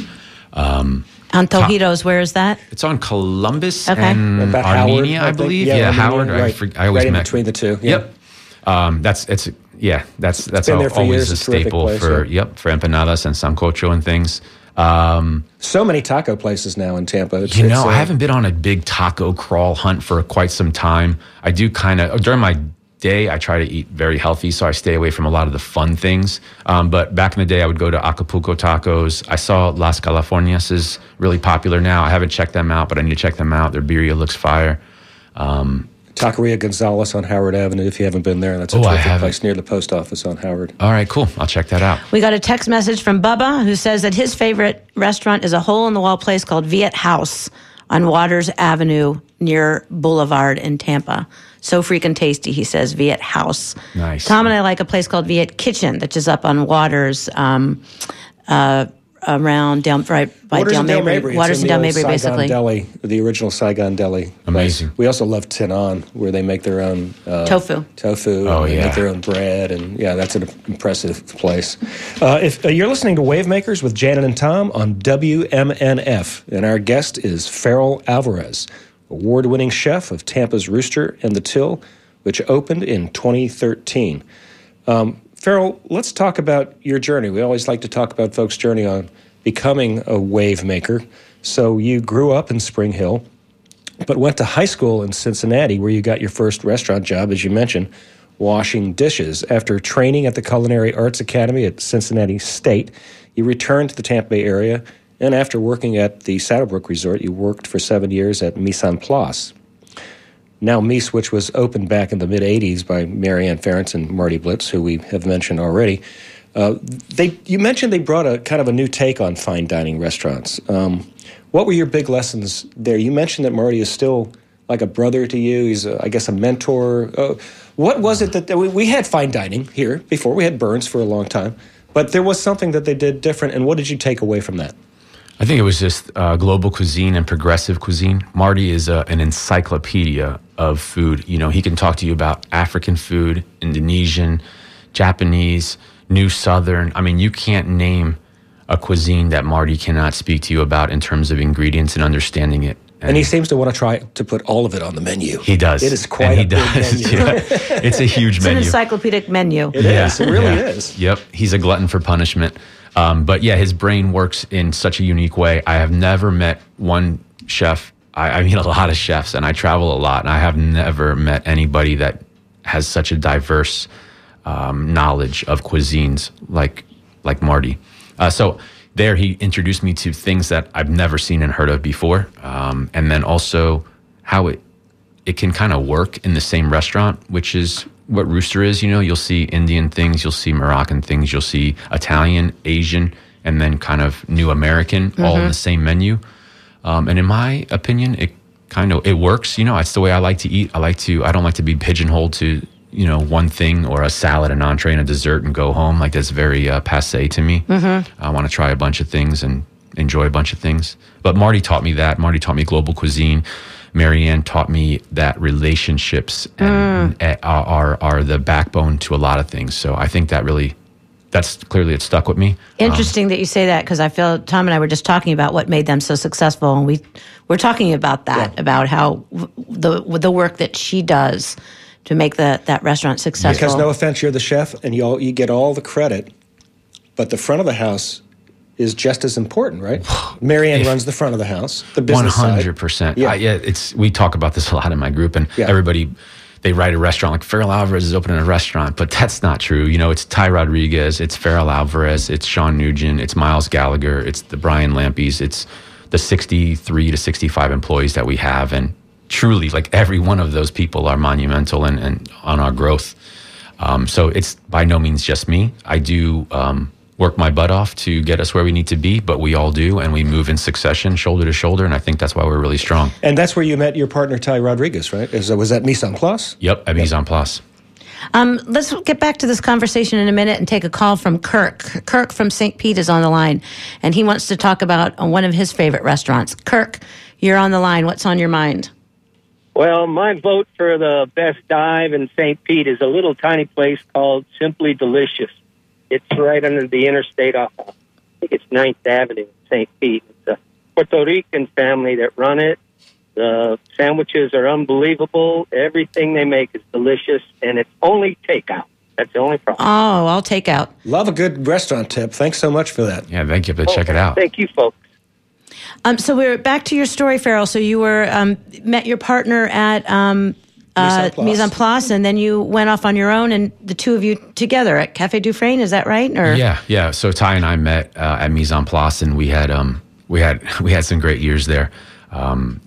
Um, Antojitos, where is that? It's on Columbus okay. and Armenia, Howard, I, I believe. Yeah, yeah Howard. Right, I, I always right in met. between the two. Yeah. Yep. Um, that's it's yeah, that's that's always years, a staple place, for yeah. yep for empanadas and sancocho and things. Um, so many taco places now in Tampa. It's, you know, uh, I haven't been on a big taco crawl hunt for quite some time. I do kind of during my day, I try to eat very healthy, so I stay away from a lot of the fun things. Um, but back in the day, I would go to Acapulco Tacos. I saw Las Californias is really popular now. I haven't checked them out, but I need to check them out. Their birria looks fire. Um, Taqueria Gonzalez on Howard Avenue. If you haven't been there, that's a Oh, I terrific place near the post office on Howard. All right, cool. I'll check that out. We got a text message from Bubba who says that his favorite restaurant is a hole in the wall place called Viet House on Waters Avenue near Boulevard in Tampa. So freaking tasty, he says, Viet House. Nice. Tom and I like a place called Viet Kitchen that is up on Waters. Um, uh, around Dale, right by Waters Dale Mabry. Mabry. Waters and the Dale Mabry, Saigon basically. Deli, the original Saigon Deli. place. Amazing. We also love Tinan, where they make their own uh, Tofu. Tofu. Oh, and yeah. make their own bread, and yeah, that's an impressive place. Uh, if uh, you're listening to Wavemakers with Janet and Tom on WMNF, and our guest is Ferrell Alvarez, award-winning chef of Tampa's Rooster and the Till, which opened in 2013. Um, Ferrell, let's talk about your journey. We always like to talk about folks' journey on becoming a wave maker. So you grew up in Spring Hill, but went to high school in Cincinnati, where you got your first restaurant job, as you mentioned, washing dishes. After training at the Culinary Arts Academy at Cincinnati State, you returned to the Tampa Bay area, and after working at the Saddlebrook Resort, you worked for seven years at Mise en Place. Now Mise, which was opened back in the mid 80s by Maryann Ferenc and Marty Blitz, who we have mentioned already. Uh, they, you mentioned they brought a kind of a new take on fine dining restaurants. Um, what were your big lessons there? You mentioned that Marty is still like a brother to you. He's, a, I guess, a mentor. Uh, what was it that we, we had fine dining here before? We had Bern's for a long time, but there was something that they did different. And what did you take away from that? I think it was just uh, global cuisine and progressive cuisine. Marty is uh, an encyclopedia of food. You know, he can talk to you about African food, Indonesian, Japanese, New Southern. I mean, you can't name a cuisine that Marty cannot speak to you about in terms of ingredients and understanding it. And he seems to want to try to put all of it on the menu. he does. It is quite And a he big does. menu. Yeah. It's a huge menu. It's an menu. encyclopedic menu. It is. It really is. Yep. He's a glutton for punishment. Um, but yeah, his brain works in such a unique way. I have never met one chef. I, I a lot of chefs and I travel a lot, and I have never met anybody that has such a diverse um, knowledge of cuisines like like Marty. Uh, so there, he introduced me to things that I've never seen and heard of before, um, and then also how it it can kind of work in the same restaurant, which is what Rooster is. You know, you'll see Indian things, you'll see Moroccan things, you'll see Italian, Asian, and then kind of New American, all in the same menu. Um, and in my opinion, it kind of it works. You know, it's the way I like to eat. I like to. I don't like to be pigeonholed to you know one thing or a salad, an entree, and a dessert, and go home. Like that's very uh, passe to me. I want to try a bunch of things and enjoy a bunch of things. But Marty taught me that. Marty taught me global cuisine. Maryann taught me that relationships and, uh, are are the backbone to a lot of things. So I think that really, that's clearly it stuck with me. Interesting that you say that because I feel Tom and I were just talking about what made them so successful, and we we're talking about that Yeah. about how w- the the work that she does to make the, that restaurant successful. Because no offense, you're the chef, and you all, you get all the credit, but the front of the house is just as important, right? Maryann If- runs the front of the house, the business side. hundred percent. Yeah. Yeah, it's we talk about this a lot in my group, and Yeah. everybody they write a restaurant like Ferrell Alvarez is opening a restaurant, but that's not true. You know, it's Ty Rodriguez, it's Ferrell Alvarez, it's Sean Nugent, it's Miles Gallagher, it's the Brian Lampies, it's the sixty-three to sixty-five employees that we have, and truly, like every one of those people are monumental and, and on our growth. Um, so it's by no means just me. I do um, work my butt off to get us where we need to be, but we all do, and we move in succession, shoulder to shoulder, and I think that's why we're really strong. And that's where you met your partner, Ty Rodriguez, right? Is, was that Mise en Place? Yep, at Mise en Place. Um, let's get back to this conversation in a minute and take a call from Kirk. Kirk from St. Pete is on the line, and he wants to talk about one of his favorite restaurants. Kirk, you're on the line. What's on your mind? Well, my vote for the best dive in St. Pete is a little tiny place called Simply Delicious. It's right under the interstate off, I think it's 9th Avenue in St. Pete. It's a Puerto Rican family that run it. The sandwiches are unbelievable. Everything they make is delicious, and it's only takeout. That's the only problem. Oh, I'll take out. Love a good restaurant tip. Thanks so much for that. Yeah, thank you. But check it out. Thank you, folks. Um, so we're back to your story, Ferrell. So you were um, met your partner at um, uh, Mise en Place. Mise en Place, and then you went off on your own, and the two of you together at Cafe Dufrain. Is that right? Or Yeah, yeah. So Ty and I met uh, at Mise en Place, and we had um, we had we had some great years there. Um,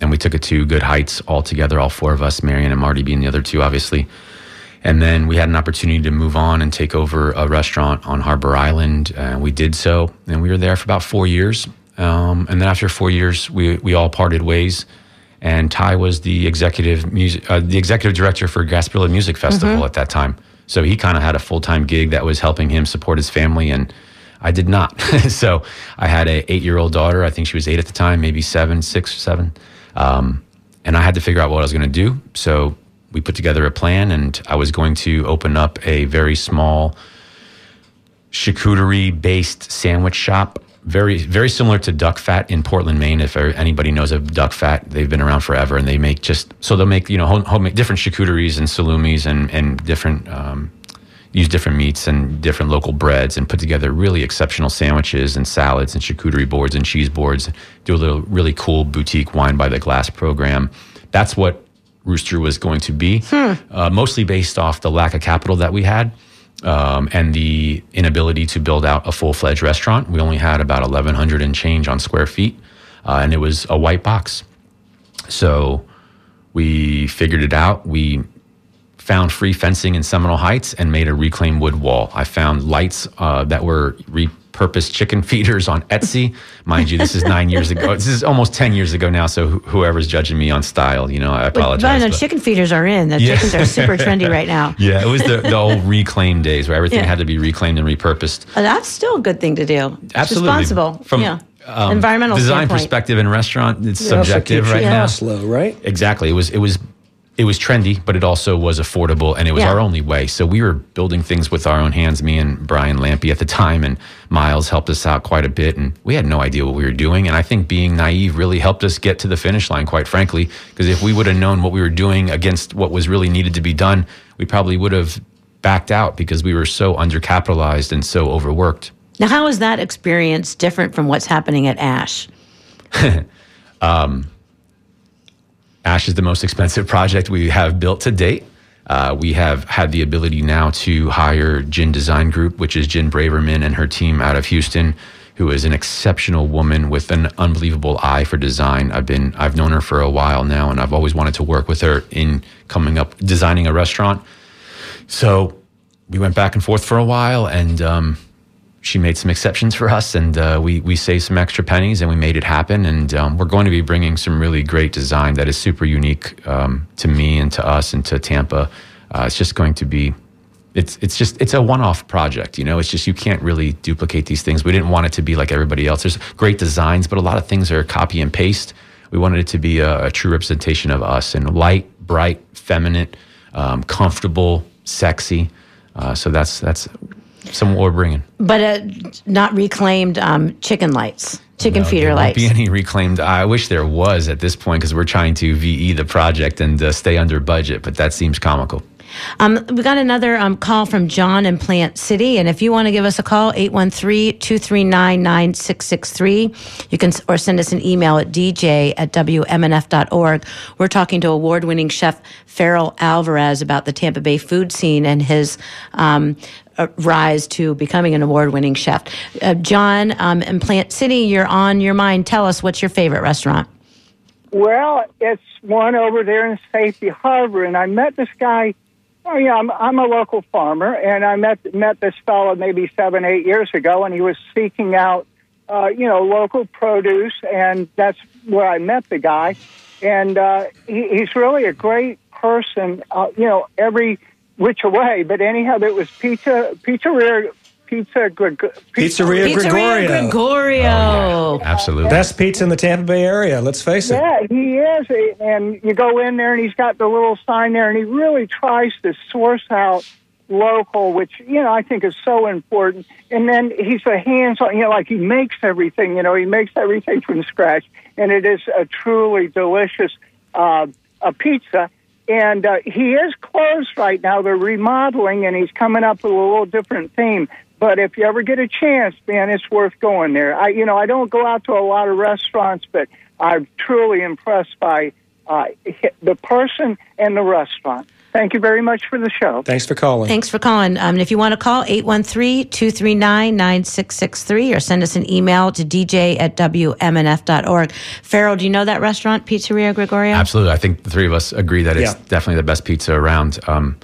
and we took it to good heights all together, all four of us, Maryann and Marty being the other two, obviously. And then we had an opportunity to move on and take over a restaurant on Harbor Island. And we did so. And we were there for about four years. Um, and then after four years, we, we all parted ways. And Ty was the executive music, uh, the executive director for Gasparilla Music Festival mm-hmm. at that time. So he kind of had a full time gig that was helping him support his family, and I did not. so I had a eight year old daughter. I think she was eight at the time, maybe seven, six, seven. Um, and I had to figure out what I was going to do. So we put together a plan, and I was going to open up a very small charcuterie based sandwich shop. Very, very similar to Duck Fat in Portland, Maine. If anybody knows of Duck Fat, they've been around forever, and they make just so they'll make you know home, home different charcuteries and salumis and and different um, use different meats and different local breads and put together really exceptional sandwiches and salads and charcuterie boards and cheese boards. Do a little really cool boutique wine by the glass program. That's what Rooster was going to be, hmm. uh, mostly based off the lack of capital that we had um, and the inability to build out a full fledged restaurant. We only had about 1,100 and change on square feet, uh, and it was a white box. So we figured it out. We found free fencing in Seminole Heights and made a reclaimed wood wall. I found lights uh, that were re- purpose chicken feeders on Etsy. Mind you, this is nine years ago. This is almost 10 years ago now. So wh- whoever's judging me on style, you know, I apologize. But, but, chicken feeders are in. The yeah. chickens are super trendy right now. Yeah, it was the, the old reclaim days where everything yeah. had to be reclaimed and repurposed. Uh, that's still a good thing to do. Absolutely. Responsible. From, yeah. Um, environmental design standpoint. perspective in restaurant, it's it subjective right now. Slow, right? Exactly. It was it was it was trendy, but it also was affordable and it was yeah. our only way. So we were building things with our own hands, me and Brian Lampy at the time, and Miles helped us out quite a bit. And we had no idea what we were doing. And I think being naive really helped us get to the finish line, quite frankly, because if we would have known what we were doing against what was really needed to be done, we probably would have backed out because we were so undercapitalized and so overworked. Now, how is that experience different from what's happening at Ash? um, Ash is the most expensive project we have built to date. Uh, we have had the ability now to hire Gin Design Group, which is Gin Braverman and her team out of Houston, who is an exceptional woman with an unbelievable eye for design. I've been I've known her for a while now, and I've always wanted to work with her in coming up designing a restaurant. So we went back and forth for a while, and um, she made some exceptions for us, and uh, we we saved some extra pennies, and we made it happen. And um, we're going to be bringing some really great design that is super unique um, to me and to us and to Tampa. Uh, it's just going to be. It's it's just it's a one-off project, you know. It's just you can't really duplicate these things. We didn't want it to be like everybody else. There's great designs, but a lot of things are copy and paste. We wanted it to be a, a true representation of us and light, bright, feminine, um, comfortable, sexy. Uh, so that's that's some we're bringing. But uh, not reclaimed um, chicken lights, chicken no, feeder there lights. Won't be any reclaimed. I wish there was at this point because we're trying to VE the project and uh, stay under budget, but that seems comical. Um, we got another um, call from John in Plant City, and if you want to give us a call, 813-239-9663. You can or send us an email at dj at wmnf.org. We're talking to award-winning chef Ferrell Alvarez about the Tampa Bay food scene and his um, rise to becoming an award winning chef. Uh, John, um, in Plant City, you're on your mind. Tell us what's your favorite restaurant? Well, it's one over there in Safety Harbor, and I met this guy. Oh yeah, I'm, I'm a local farmer, and I met met this fellow maybe seven, eight years ago, and he was seeking out, uh, you know, local produce, and that's where I met the guy, and uh, he, he's really a great person. Uh, you know, every which way, but anyhow, it was pizza, pizzeria, pizza, Greg, pizza Pizzeria, Gregorio. Gregorio. Oh, yeah. Absolutely. Best pizza in the Tampa Bay area, let's face it. Yeah, he is. And you go in there and he's got the little sign there and he really tries to source out local, which, you know, I think is so important. And then he's a hands on, you know, like he makes everything, you know, he makes everything from scratch. And it is a truly delicious uh, a pizza and uh, he is closed right now. They're remodeling, and he's coming up with a little different theme. But if you ever get a chance, man, it's worth going there. I, you know, I don't go out to a lot of restaurants, but I'm truly impressed by uh, the person and the restaurant. Thank you very much for the show. Thanks for calling. Thanks for calling. Um, and if you want to call, 813-239-9663 or send us an email to dj at wmnf.org. Ferrell, do you know that restaurant, Pizzeria Gregorio? Absolutely. I think the three of us agree that it's Yeah. definitely the best pizza around. Um,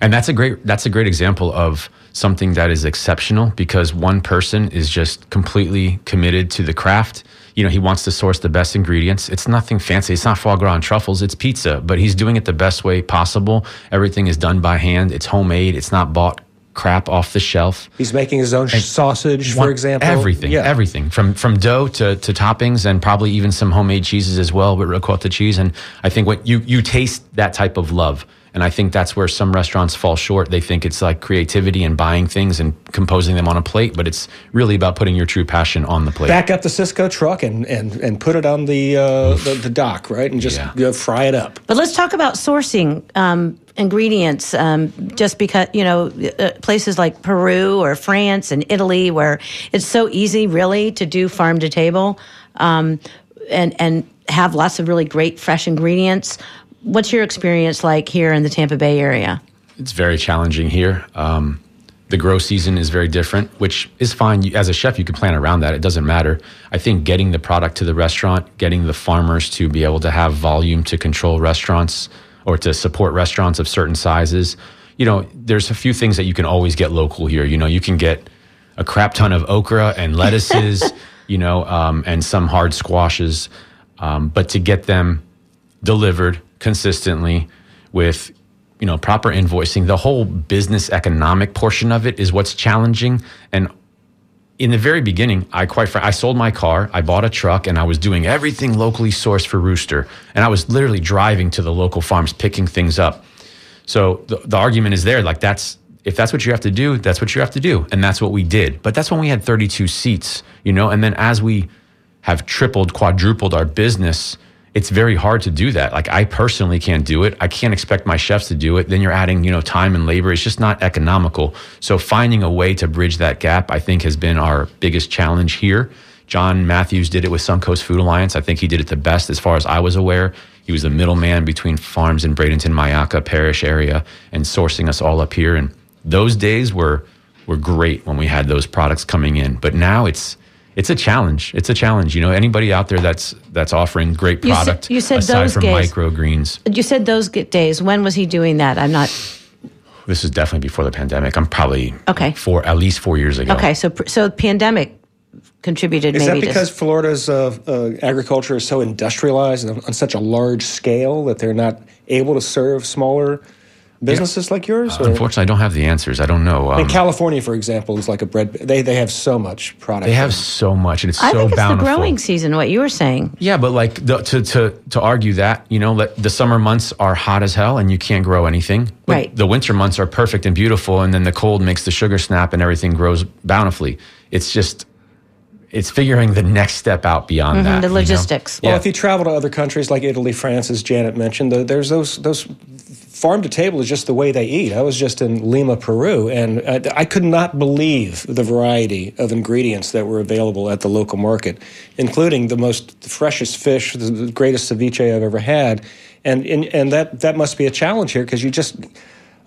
and that's a great that's a great example of something that is exceptional because one person is just completely committed to the craft. You know, he wants to source the best ingredients. It's nothing fancy. It's not foie gras and truffles. It's pizza, but he's doing it the best way possible. Everything is done by hand. It's homemade. It's not bought crap off the shelf. He's making his own sausage, for example. Everything, Yeah. everything from from dough to, to toppings and probably even some homemade cheeses as well with ricotta cheese. And I think what you you taste that type of love. And I think that's where some restaurants fall short. They think it's like creativity and buying things and composing them on a plate, but it's really about putting your true passion on the plate. Back up the Sysco truck and, and, and put it on the, uh, the the dock, right? And just Yeah. you know, fry it up. But let's talk about sourcing um, ingredients. Um, just because you know uh, places like Peru or France and Italy, where it's so easy, really, to do farm to table, um, and and have lots of really great fresh ingredients. What's your experience like here in the Tampa Bay area? It's very challenging here. Um, the grow season is very different, which is fine. As a chef, you can plan around that. It doesn't matter. I think getting the product to the restaurant, getting the farmers to be able to have volume to control restaurants or to support restaurants of certain sizes. You know, there's a few things that you can always get local here. You know, you can get a crap ton of okra and lettuces, you know, um, and some hard squashes. Um, but to get them delivered consistently with you know proper invoicing. The whole business economic portion of it is what's challenging. And in the very beginning i quite fr- i sold my car i bought a truck and i was doing everything locally sourced for rooster. And i was literally driving to the local farms picking things up. So the, the argument is there like that's if that's what you have to do that's what you have to do. And that's what we did. But that's when we had 32 seats you know? And then as we have tripled quadrupled our business it's very hard to do that. Like i personally can't do it. I can't expect my chefs to do it. Then you're adding you know time and labor. It's just not economical. So finding a way to bridge that gap i think has been our biggest challenge here. John matthews did it with suncoast food alliance. I think he did it the best as far as i was aware. He was the middleman between farms in bradenton Myakka Parrish area and sourcing us all up here. And those days were were great when we had those products coming in. But now it's it's a challenge. It's a challenge. You know, anybody out there that's that's offering great You said- product you said aside those from days. microgreens. You said those days. When was he doing that? I'm not. This is definitely before the pandemic. I'm probably Okay. four at least four years ago. Okay, so so the pandemic contributed Is maybe that because to Florida's uh, uh, agriculture is so industrialized and on such a large scale that they're not able to serve smaller businesses like yours? Or? Unfortunately, I don't have the answers. I don't know. Um, In California, for example, is like a bread. They they have so much product. they have so much, and it's I so think it's bountiful. the growing season. What you were saying. Yeah, but like the, to to to argue that you know let, the summer months are hot as hell and you can't grow anything. But Right. The winter months are perfect and beautiful, and then the cold makes the sugar snap and everything grows bountifully. It's just it's figuring the next step out beyond that. Mm-hmm, the you know? logistics. Well, Yeah. if you travel to other countries like Italy, France, as Janet mentioned, the, there's those those farm to table is just the way they eat. I was just in Lima, Peru, and I, I could not believe the variety of ingredients that were available at the local market, including the most the freshest fish, the, greatest ceviche I've ever had, and and, and that that must be a challenge here because you just.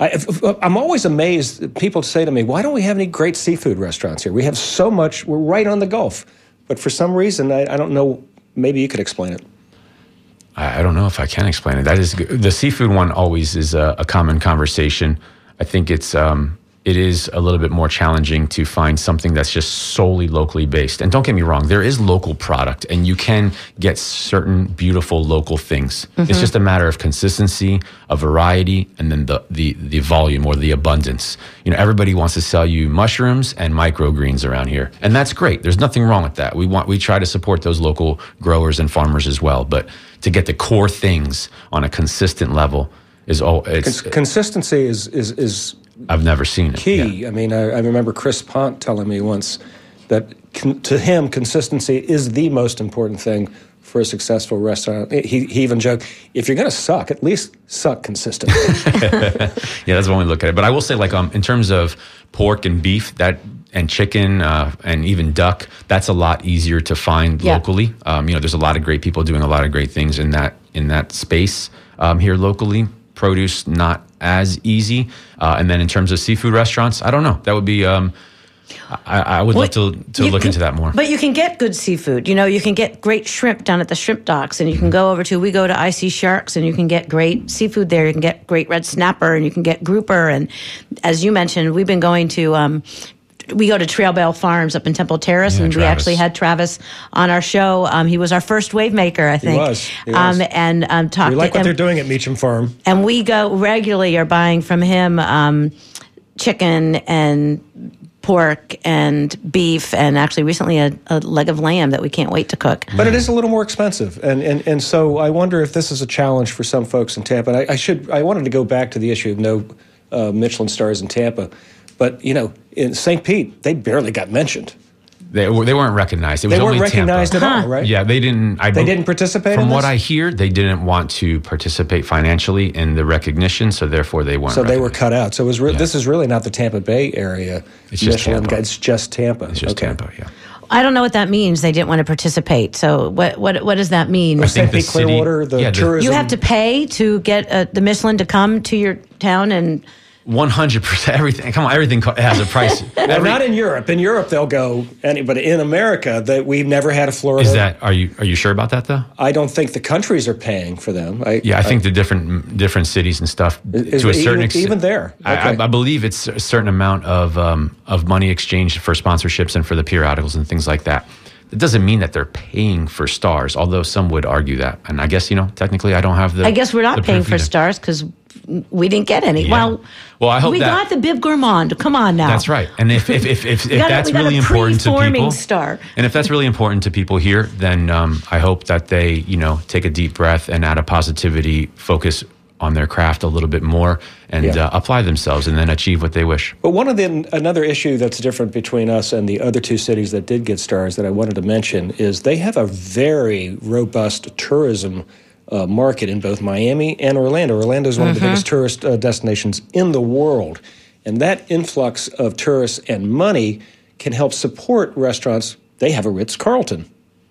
I, uh, I'm always amazed. People say to me, "Why don't we have any great seafood restaurants here? We have so much. We're right on the Gulf, but for some reason, I, I don't know. Maybe you could explain it." I, don't know if I can explain it. That is the seafood one. Always is a, a common conversation. I think it's um, it is a little bit more challenging to find something that's just solely locally based. And don't get me wrong, there is local product, and you can get certain beautiful local things. It's mm-hmm. just a matter of consistency, a variety, and then the the the volume or the abundance. You know, everybody wants to sell you mushrooms and microgreens around here, and that's great. There's nothing wrong with that. We want we try to support those local growers and farmers as well, but to get the core things on a consistent level is all it's consistency is is is I've never seen it. key. Yeah. I mean, I, I remember Chris Ponte telling me once that con- to him, consistency is the most important thing for a successful restaurant. He, he even joked, if you're going to suck, at least suck consistently. Yeah, that's when we look at it. But I will say, like, um, in terms of pork and beef, that and chicken uh, and even duck, that's a lot easier to find Yeah. locally. Um, you know, there's a lot of great people doing a lot of great things in that in that space um, here locally. Produce not as easy. Uh, and then in terms of seafood restaurants, I don't know. That would be. Um, I, I would love to to look can- into that more. But you can get good seafood. You know, you can get great shrimp down at the shrimp docks, and you can go over to we go to Icy Sharks, and you can get great seafood there. You can get great red snapper, and you can get grouper. And as you mentioned, we've been going to. Um, we go to Trailbell Farms up in Temple Terrace, Yeah, and we actually had Travis on our show. Um, he was our first wave maker, I think. was. He was. Um, and um, talked We like to what him. they're doing at Meacham Farm. And we go regularly are buying from him um, chicken and pork and beef, and actually recently a, a leg of lamb that we can't wait to cook. But it is a little more expensive, and, and and so I wonder if this is a challenge for some folks in Tampa. And I, I should I wanted to go back to the issue of no uh, Michelin stars in Tampa, but you know in St. Pete they barely got mentioned. They, were- they weren't recognized. It was They weren't only recognized Tampa. at all, right? Yeah, they didn't. I They bel- didn't participate From in what this? I hear, they didn't want to participate financially in the recognition, so therefore they weren't. So they were cut out. So it was re- Yeah. this is really not the Tampa Bay area. It's just Michelin Tampa. It's just Tampa. It's just Okay. Tampa. Yeah. I don't know what that means. They didn't want to participate. So what what what does that mean? I St. think the Pete city- Clearwater, the yeah, tourism. You have to pay to get uh, the Michelin to come to your town, and One hundred percent. Everything. Come on, everything has a price. Well, Every- not in Europe. In Europe, they'll go. Any, but in America, that we've never had a Florida. Is that? Are you are you sure about that though? I don't think the countries are paying for them. I, Yeah, I think the different different cities and stuff Is- to a even- certain extent. even there? I, I, I believe it's a certain amount of um, of money exchanged for sponsorships and for the periodicals and things like that. It doesn't mean that they're paying for stars, although some would argue that. And I guess you know, technically, I don't have the. I guess we're not paying for either. stars because we didn't get any. Yeah. Well, Well, I hope we that- got the Bib Gourmand. Come on now. That's right. And if if if, if, if got that's a really important to people, star. and if that's really important to people here, then um, I hope that they you know take a deep breath and out of positivity focus on their craft a little bit more and Yeah. uh, apply themselves and then achieve what they wish. But one of the another issue that's different between us and the other two cities that did get stars that I wanted to mention is they have a very robust tourism uh, market in both Miami and Orlando. Orlando is one of the biggest tourist uh, destinations in the world, and that influx of tourists and money can help support restaurants. They have a Ritz Carlton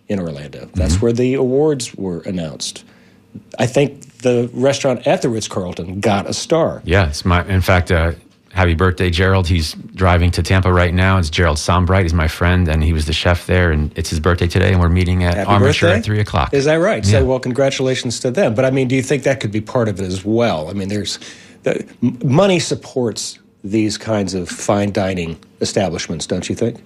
in Orlando. That's where the awards were announced. I think the restaurant at the Ritz Carlton got a star. Yes, my. In fact, uh, happy birthday, Gerald. He's driving to Tampa right now. It's Gerald Sombright. He's my friend, and he was the chef there. And it's his birthday today, and we're meeting at Happy Armature birthday. at three o'clock. Is that right? Yeah. So, well, congratulations to them. But I mean, do you think that could be part of it as well? I mean, there's the money supports these kinds of fine dining establishments, don't you think?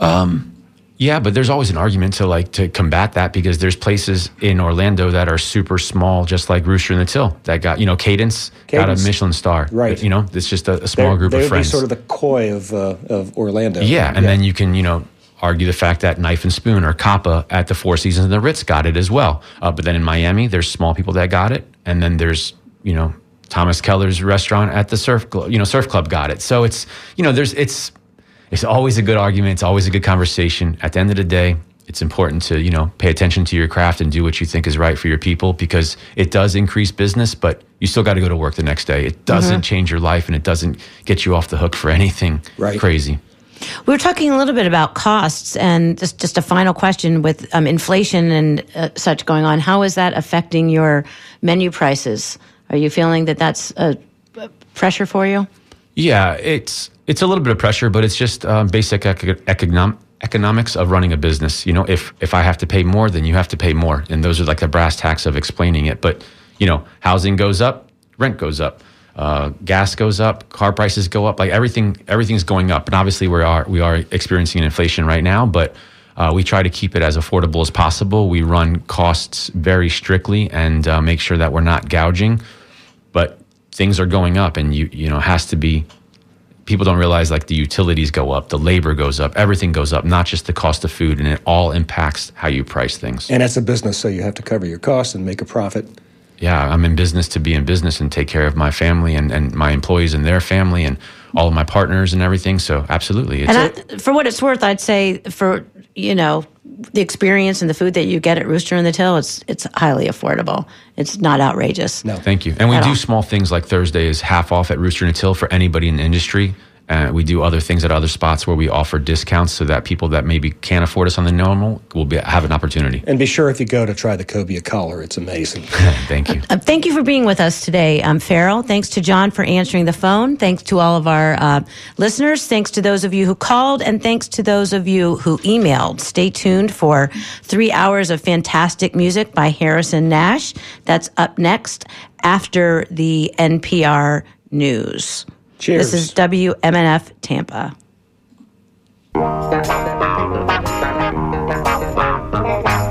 Um, Yeah, but there's always an argument to like to combat that because there's places in Orlando that are super small, just like Rooster in the Till, that got you know Kadence, got a Michelin star. Right. You know, it's just a, a small group of friends. sort of the koi of uh, of Orlando. yeah, and then you can you know argue the fact that Knife and Spoon or Capa at the Four Seasons and the Ritz got it as well. Uh, but then in Miami, there's small people that got it, and then there's you know Thomas Keller's restaurant at the surf you know surf club got it. So it's you know there's it's it's always a good argument. It's always a good conversation. At the end of the day, it's important to you know pay attention to your craft and do what you think is right for your people because it does increase business, but you still got to go to work the next day. It doesn't change your life and it doesn't get you off the hook for anything Right. crazy. We were talking a little bit about costs, and just just a final question with um, inflation and uh, such going on. How is that affecting your menu prices? Are you feeling that that's a, a pressure for you? Yeah, it's it's a little bit of pressure, but it's just um, basic eco- econom- economics of running a business. You know, if if I have to pay more, then you have to pay more, and those are like the brass tacks of explaining it. But you know, housing goes up, rent goes up, uh, gas goes up, car prices go up. Like everything, everything's going up. And obviously, we are we are experiencing inflation right now, but. Uh, we try to keep it as affordable as possible. We run costs very strictly and uh, make sure that we're not gouging. But things are going up, and you you know has to be people don't realize like the utilities go up, the labor goes up, everything goes up, not just the cost of food, and it all impacts how you price things. And it's a business, so you have to cover your costs and make a profit. yeah, I'm in business to be in business and take care of my family and, and my employees and their family and all of my partners and everything. So absolutely, it's And I, for what it's worth, I'd say for you know the experience and the food that you get at Rooster in the Till, it's it's highly affordable. It's not outrageous. No. Thank you. And we do all. small things like Thursday is half off at Rooster and the Till for anybody in the industry. Uh, we do other things at other spots where we offer discounts so that people that maybe can't afford us on the normal will be, have an opportunity. And be sure if you go to try the cobia collar, it's amazing. Thank you. Uh, thank you for being with us today, um, Ferrell. Thanks to John for answering the phone. Thanks to all of our uh, listeners. Thanks to those of you who called, and thanks to those of you who emailed. Stay tuned for three hours of fantastic music by Harrison Nash. That's up next after the NPR news. Cheers. This is WMNF Tampa.